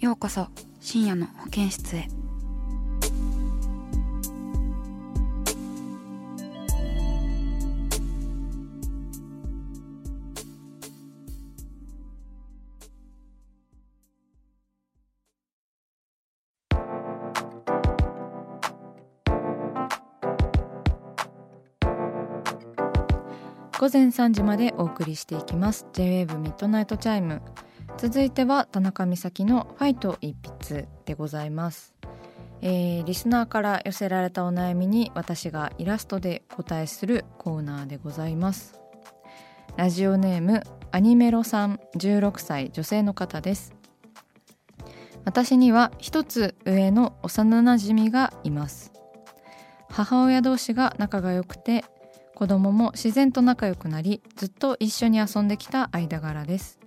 ようこそ深夜の保健室へ。午前3時までお送りしていきます。J-WAVE MIDNIGHT CHIME 続いては田中美咲のファイト一筆でございます、えーリスナーから寄せられたお悩みに私がイラストで答えするコーナーでございます。ラジオネームアニメロさん16歳女性の方です。私には一つ上の幼なじみがいます。母親同士が仲が良くて子供も自然と仲良くなりずっと一緒に遊んできた間柄です。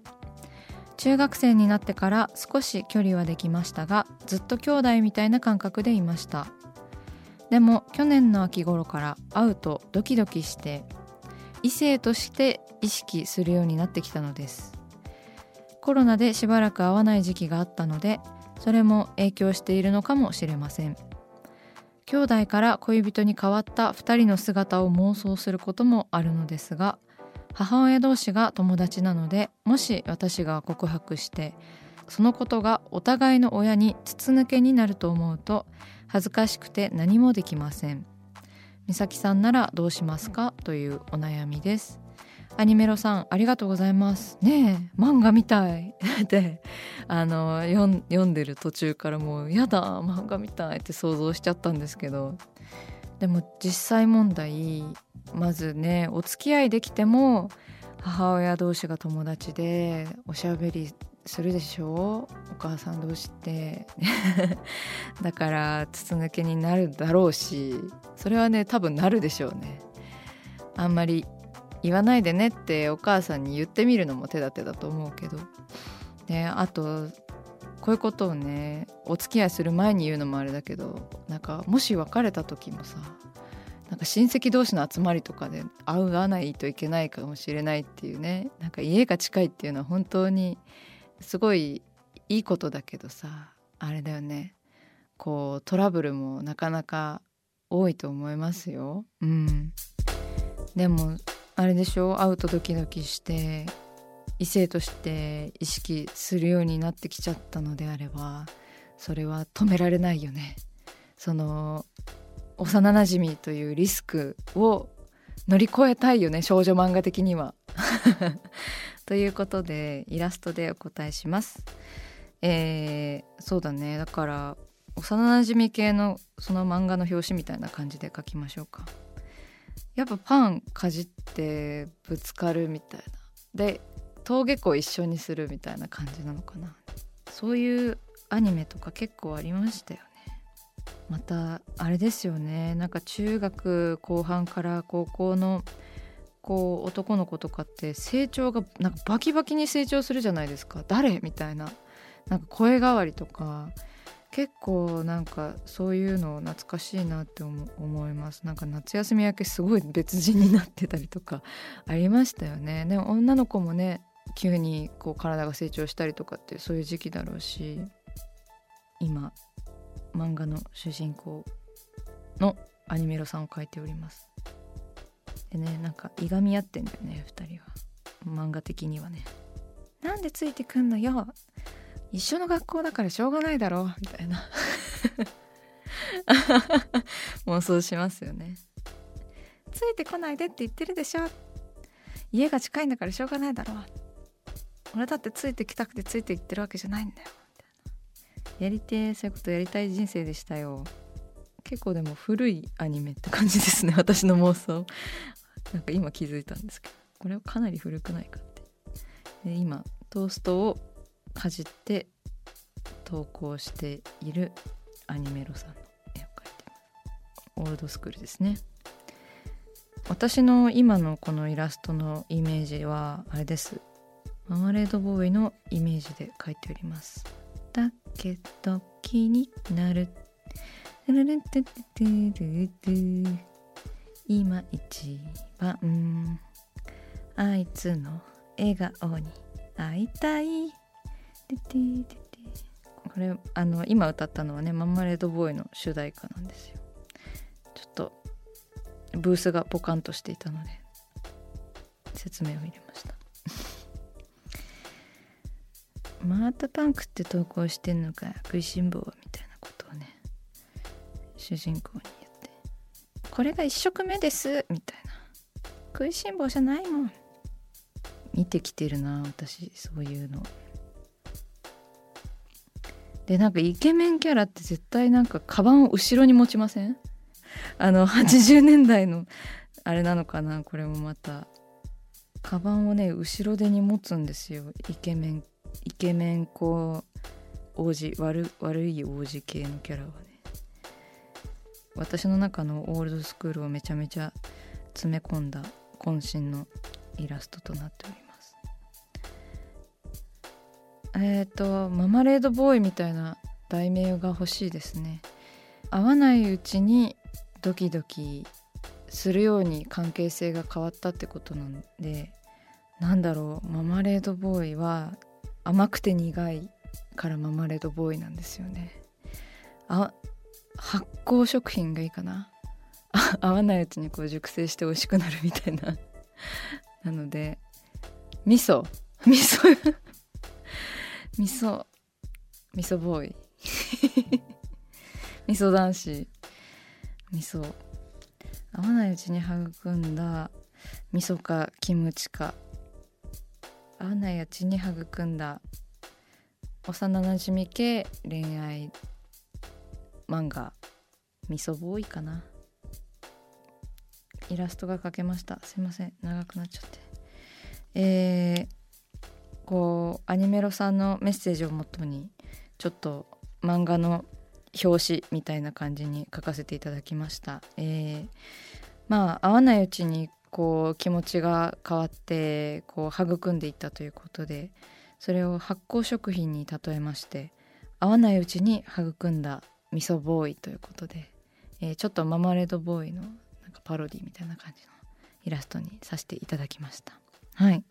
中学生になってから少し距離はできましたがずっと兄弟みたいな感覚でいました。でも去年の秋頃から会うとドキドキして異性として意識するようになってきたのです。コロナでしばらく会わない時期があったのでそれも影響しているのかもしれません。兄弟から恋人に変わった2人の姿を妄想することもあるのですが母親同士が友達なのでもし私が告白してそのことがお互いの親に筒抜けになると思うと恥ずかしくて何もできません。美咲さんならどうしますか？というお悩みです。アニメロさんありがとうございます。ねえ漫画みたい。であの読ん読んでる途中からもうやだ漫画みたいって想像しちゃったんですけど。でも実際問題まずねお付き合いできても母親同士が友達でおしゃべりするでしょ？お母さん同士って。だから筒抜けになるだろうしそれはね多分なるでしょうね。あんまり言わないでねってお母さんに言ってみるのも手立てだと思うけど。であとこういうことをねお付き合いする前に言うのもあれだけどなんかもし別れた時もさなんか親戚同士の集まりとかで会う会わないといけないかもしれないっていうねなんか家が近いっていうのは本当にすごいいいことだけどさあれだよね。こうトラブルもなかなか多いと思いますよ。うん、でもあれでしょ？会うとドキドキして異性として意識するようになってきちゃったのであればそれは止められないよね。その幼なじみというリスクを乗り越えたいよね少女漫画的には。ということでイラストでお答えします。えーそうだねだから幼なじみ系のその漫画の表紙みたいな感じで描きましょうか。やっぱパンかじってぶつかるみたいなで登下校一緒にするみたいな感じなのかな。そういうアニメとか結構ありましたよね。またあれですよね。なんか中学後半から高校のこう男の子とかって成長がなんかバキバキに成長するじゃないですか。誰みたいな。なんか声変わりとか。結構なんかそういうの懐かしいなって思思います。なんか夏休み明けすごい別人になってたりとかありましたよね。でも女の子もね急にこう体が成長したりとかってそういう時期だろうし今漫画の主人公のアニメロさんを描いております。でねなんかいがみ合ってんだよね2人は。漫画的にはね。なんでついてくんのよ。一緒の学校だからしょうがないだろう。みたいな。妄想しますよね。ついてこないでって言ってるでしょ。家が近いんだからしょうがないだろう。俺だってついてきたくてついていってるわけじゃないんだよ。みたいな。やりてえそういうことやりたい人生でしたよ。結構でも古いアニメって感じですね。私の妄想。なんか今気づいたんですけど。これはかなり古くないかって。で今トーストをかじって投稿しているアニメロさんの絵を描いてます。オールドスクールですね。私の今のこのイラストのイメージはあれです。ママレードボーイのイメージで描いております。だけど気になる。今一番。あいつの笑顔に会いたい。これあの今歌ったのはねママレードボーイの主題歌なんですよ。ちょっとブースがポカンとしていたので説明を入れました。またパンクって投稿してんのか食いしん坊みたいなことをね主人公に言って。これが1食目ですみたいな。食いしん坊じゃないもん。見てきてるな私そういうの。でなんかイケメンキャラって絶対なんかカバンを後ろに持ちません？あの 80年代のあれなのかなこれもまた。カバンをね後ろ手に持つんですよイケメンイケメンこう王子悪悪い王子系のキャラはね私の中のオールドスクールをめちゃめちゃ詰め込んだ渾身のイラストとなっております。えっ、ー、とママレードボーイみたいな題名が欲しいですね。会わないうちにドキドキするように関係性が変わったってことなんでなんだろうママレードボーイは甘くて苦いからママレードボーイなんですよね。あ発酵食品がいいかな。合わないうちにこう熟成して美味しくなるみたいな。なので味噌。味噌。味噌。味噌ボーイ。味噌男子。味噌。合わないうちに育んだ味噌かキムチか。わないうちに育んだ幼なじみ系恋愛漫画味噌ボーイかな。イラストが描けました。すいません。長くなっちゃって。えー、こうアニメロさんのメッセージをもとにちょっと漫画の表紙みたいな感じに書かせていただきました、えー、まあ合わないうちにこう気持ちが変わってこう育んでいったということでそれを発酵食品に例えまして合わないうちに育んだ味噌ボーイということで、えー、ちょっとママレードボーイのなんかパロディみたいな感じのイラストにさせていただきました。はい。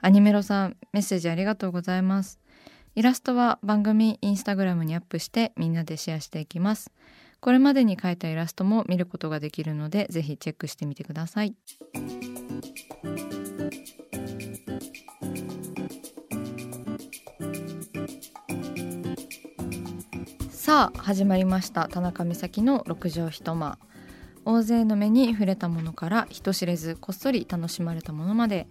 アニメロさんメッセージありがとうございます。イラストは番組インスタグラムにアップしてみんなでシェアしていきます。これまでに描いたイラストも見ることができるのでぜひチェックしてみてください。さあ始まりました。田中美咲の六畳一間。大勢の目に触れたものから人知れずこっそり楽しまれたものまで。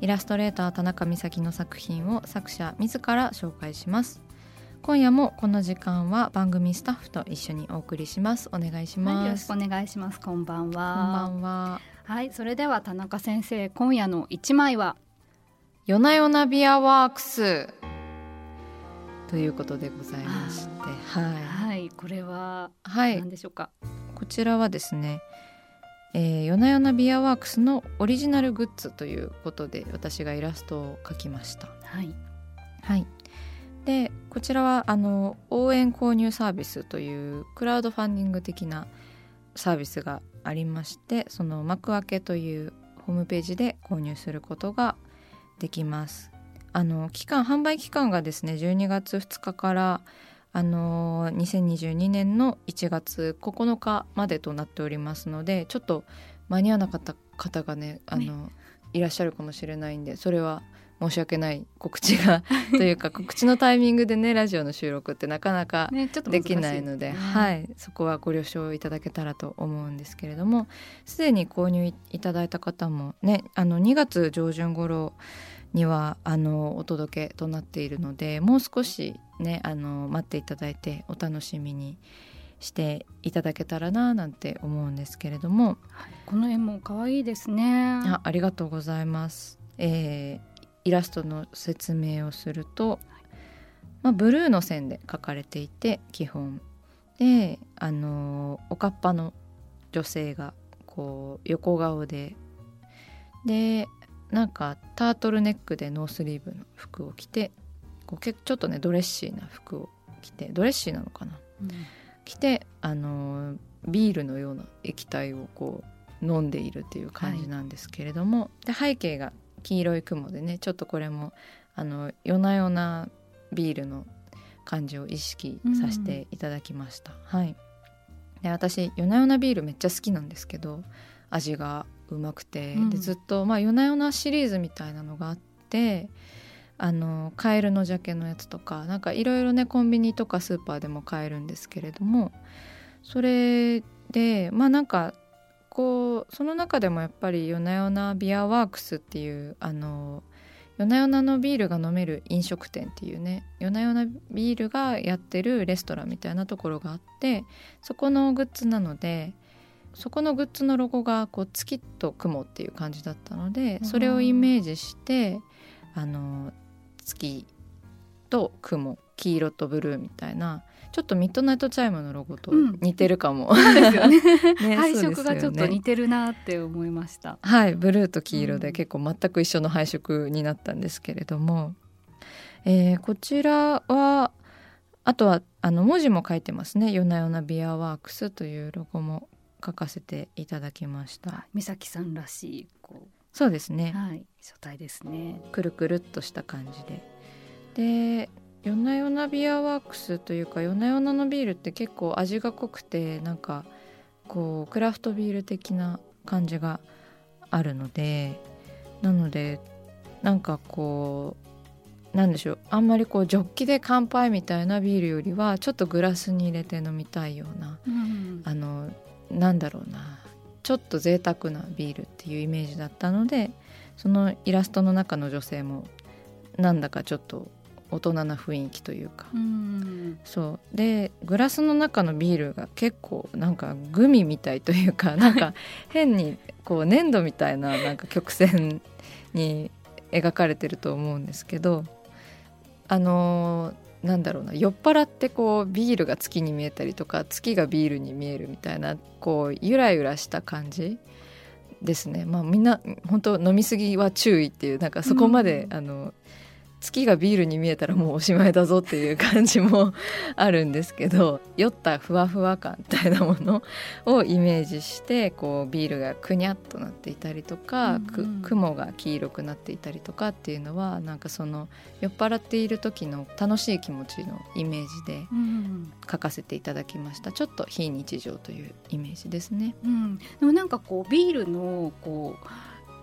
イラストレーター田中美咲の作品を作者自ら紹介します。今夜もこの時間は番組スタッフと一緒にお送りします。お願いします、はい、よろしくお願いします。こんばんは。こんばんは。はいそれでは田中先生今夜の一枚は？夜な夜なビアワークスということでございまして。はい、はい、これは何でしょうか、はい、こちらはですねえー、夜な夜なビアワークスのオリジナルグッズということで私がイラストを描きました。はい、はい、でこちらはあの応援購入サービスというクラウドファンディング的なサービスがありましてその幕開けというホームページで購入することができます。あの期間販売期間がですね12月2日からあの2022年の1月9日までとなっておりますのでちょっと間に合わなかった方がねあの、ね、いらっしゃるかもしれないんでそれは申し訳ない告知がというか告知のタイミングでねラジオの収録ってなかなかできないので、ねね、はい。そこはご了承いただけたらと思うんですけれどもすでに購入いただいた方もねあの2月上旬頃にはあのお届けとなっているのでもう少しねあの待っていただいてお楽しみにしていただけたらななんて思うんですけれども、はい、この絵も可愛いですね。あありがとうございます、えー、イラストの説明をすると、まあ、ブルーの線で描かれていて基本。であのおかっぱの女性がこう横顔ででなんかタートルネックでノースリーブの服を着てこうちょっとねドレッシーな服を着てドレッシーなのかな、うん、着てあのビールのような液体をこう飲んでいるっていう感じなんですけれども、はい、で背景が黄色い雲でねちょっとこれもあの夜な夜なビールの感じを意識させていただきました、うん、はい。で私夜な夜なビールめっちゃ好きなんですけど味がうまくて、うん、でずっとまあ夜な夜なシリーズみたいなのがあってあのカエルのジャケのやつとかなんかいろいろねコンビニとかスーパーでも買えるんですけれどもそれでまあなんかこうその中でもやっぱり夜な夜なビアワークスっていうあの夜な夜なのビールが飲める飲食店っていうね夜な夜なビールがやってるレストランみたいなところがあってそこのグッズなのでそこのグッズのロゴがこう月と雲っていう感じだったのでそれをイメージしてあの月と雲黄色とブルーみたいなちょっと MIDNIGHT CHIME のロゴと似てるかも、うん、ですよね。ね、配色がちょっと似てるなって思いました。はいブルーと黄色で結構全く一緒の配色になったんですけれども、うん、えー、こちらはあとはあの文字も書いてますね「よなよな BEER WORKS」というロゴも書かせていただきました。美咲さんらしいこう。そうですね。はい書体ですね。くるくるっとした感じでで夜な夜なビアワークスというか夜な夜なのビールって結構味が濃くてなんかこうクラフトビール的な感じがあるのでなのでなんかこうなんでしょうあんまりこうジョッキで乾杯みたいなビールよりはちょっとグラスに入れて飲みたいような、うん、あのなんだろうなちょっと贅沢なビールっていうイメージだったのでそのイラストの中の女性もなんだかちょっと大人な雰囲気というか、うん、そう。でグラスの中のビールが結構なんかグミみたいというか なんか変にこう粘土みたいななんか曲線に描かれてると思うんですけどあのーなんだろうな酔っ払ってこうビールが月に見えたりとか月がビールに見えるみたいなこうゆらゆらした感じですね。まあみんな本当飲み過ぎは注意っていうなんかそこまで、うん、あの月がビールに見えたらもうおしまいだぞっていう感じもあるんですけど酔ったふわふわ感みたいなもの をイメージしてこうビールがくにゃっとなっていたりとか、うんうん、雲が黄色くなっていたりとかっていうのはなんかその酔っ払っている時の楽しい気持ちのイメージで書かせていただきました、ちょっと非日常というイメージですね。うん、でもなんかこうビールのこう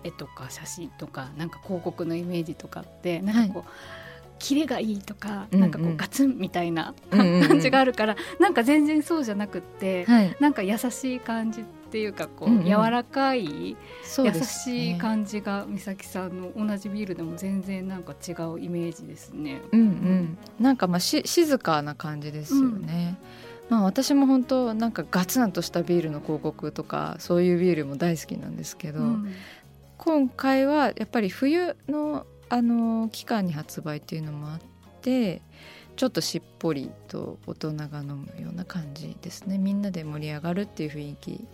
絵とか写真とかなんか広告のイメージとかってなんかこう、はいキレがいいとか、なんかこうガツンみたいな感じがあるから、なんか全然そうじゃなくって、はい、なんか優しい感じっていうかこう、うんうん、柔らかい、ね、優しい感じが美咲さんの同じビールでも全然なんか違うイメージですね。うんうん、なんかまあし静かな感じですよね。うん、まあ私も本当なんかガツンとしたビールの広告とかそういうビールも大好きなんですけど、うん、今回はやっぱり冬のあの期間に発売っていうのもあってちょっとしっぽりと大人が飲むような感じですね。みんなで盛り上がるっていう雰囲気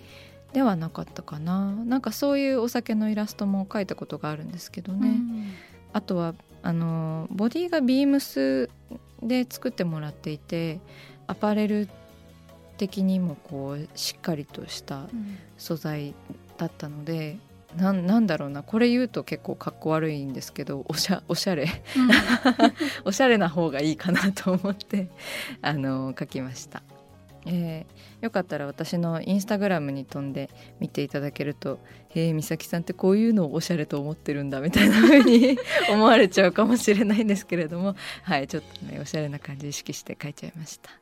ではなかったかな。なんかそういうお酒のイラストも描いたことがあるんですけどね、うん、あとはあのボディがビームスで作ってもらっていてアパレル的にもこうしっかりとした素材だったので、ななんだろうなこれ言うと結構かっこ悪いんですけどおしゃおしゃれ、うん、おしゃれな方がいいかなと思ってあの書きました。えー、よかったら私のインスタグラムに飛んで見ていただけると「えー、美咲さんってこういうのをおしゃれと思ってるんだ」みたいな風に 思われちゃうかもしれないんですけれどもはいちょっとねおしゃれな感じ意識して書いちゃいました。